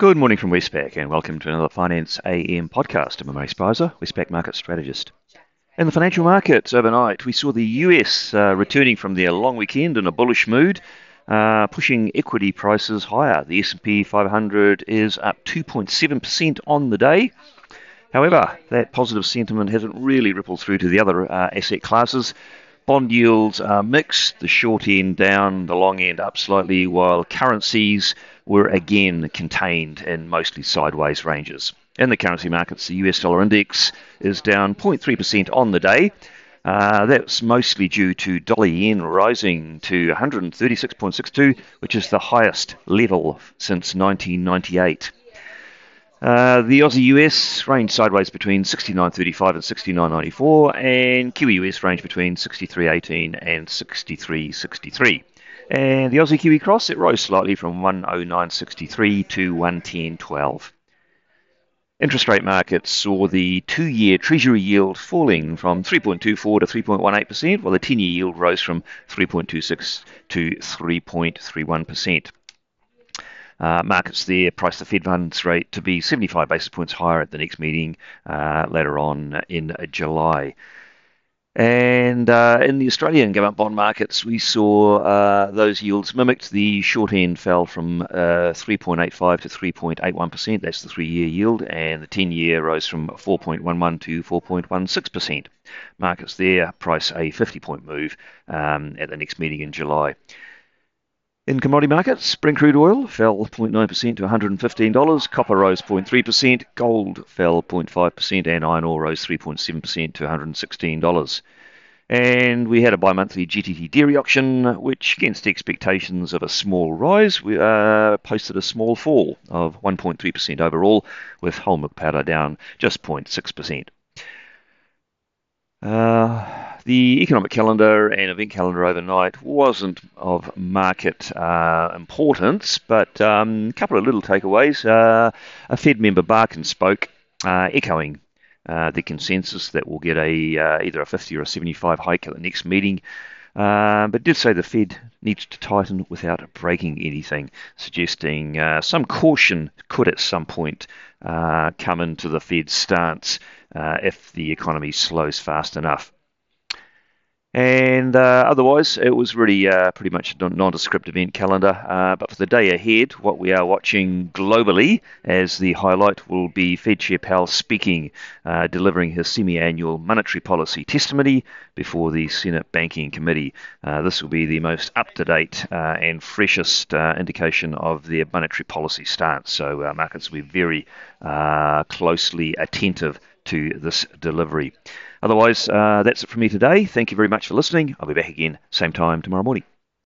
Good morning from Westpac and welcome to another Finance AM podcast. I'm Murray Spicer, Westpac Market Strategist. In the financial markets overnight, we saw the US uh, returning from their long weekend in a bullish mood, uh, pushing equity prices higher. The S&P 500 is up 2.7% on the day. However, that positive sentiment hasn't really rippled through to the other uh, asset classes. Bond yields are mixed, the short end down, the long end up slightly, while currencies were again contained in mostly sideways ranges. In the currency markets, the US dollar index is down 0.3% on the day. Uh, that's mostly due to dollar yen rising to 136.62, which is the highest level since 1998. Uh, the Aussie US range sideways between 69.35 and 69.94, and Kiwi US range between 63.18 and 63.63. And the Aussie Kiwi Cross, it rose slightly from 109.63 to 110.12. Interest rate markets saw the two year Treasury yield falling from 3.24 to 3.18%, while the 10 year yield rose from 3.26 to 3.31%. Uh, markets there price the Fed funds rate to be 75 basis points higher at the next meeting uh, later on in July. And uh, in the Australian government bond markets, we saw uh, those yields mimicked. The short end fell from uh, 3.85 to 3.81%. That's the three year yield. And the 10 year rose from 4.11 to 4.16%. Markets there price a 50 point move um, at the next meeting in July. In commodity markets, Brent crude oil fell 0.9% to $115, copper rose 0.3%, gold fell 0.5%, and iron ore rose 3.7% to $116. And we had a bi monthly GDT dairy auction, which, against expectations of a small rise, we, uh, posted a small fall of 1.3% overall, with whole milk powder down just 0.6%. Uh, the economic calendar and event calendar overnight wasn't of market uh, importance, but um, a couple of little takeaways. Uh, a Fed member, Barkin, spoke, uh, echoing uh, the consensus that we'll get a uh, either a 50 or a 75 hike at the next meeting. Uh, but did say the Fed needs to tighten without breaking anything, suggesting some caution could at some point come into the Fed's stance if the economy slows fast enough. And uh, otherwise, it was really uh, pretty much a nondescript event calendar. Uh, but for the day ahead, what we are watching globally as the highlight will be Fed Chair Powell speaking, uh, delivering his semi annual monetary policy testimony before the Senate Banking Committee. Uh, this will be the most up to date uh, and freshest indication of their monetary policy stance. So markets will be very closely attentive to this delivery. Otherwise, uh, that's it from me today. Thank you very much for listening. I'll be back again same time tomorrow morning.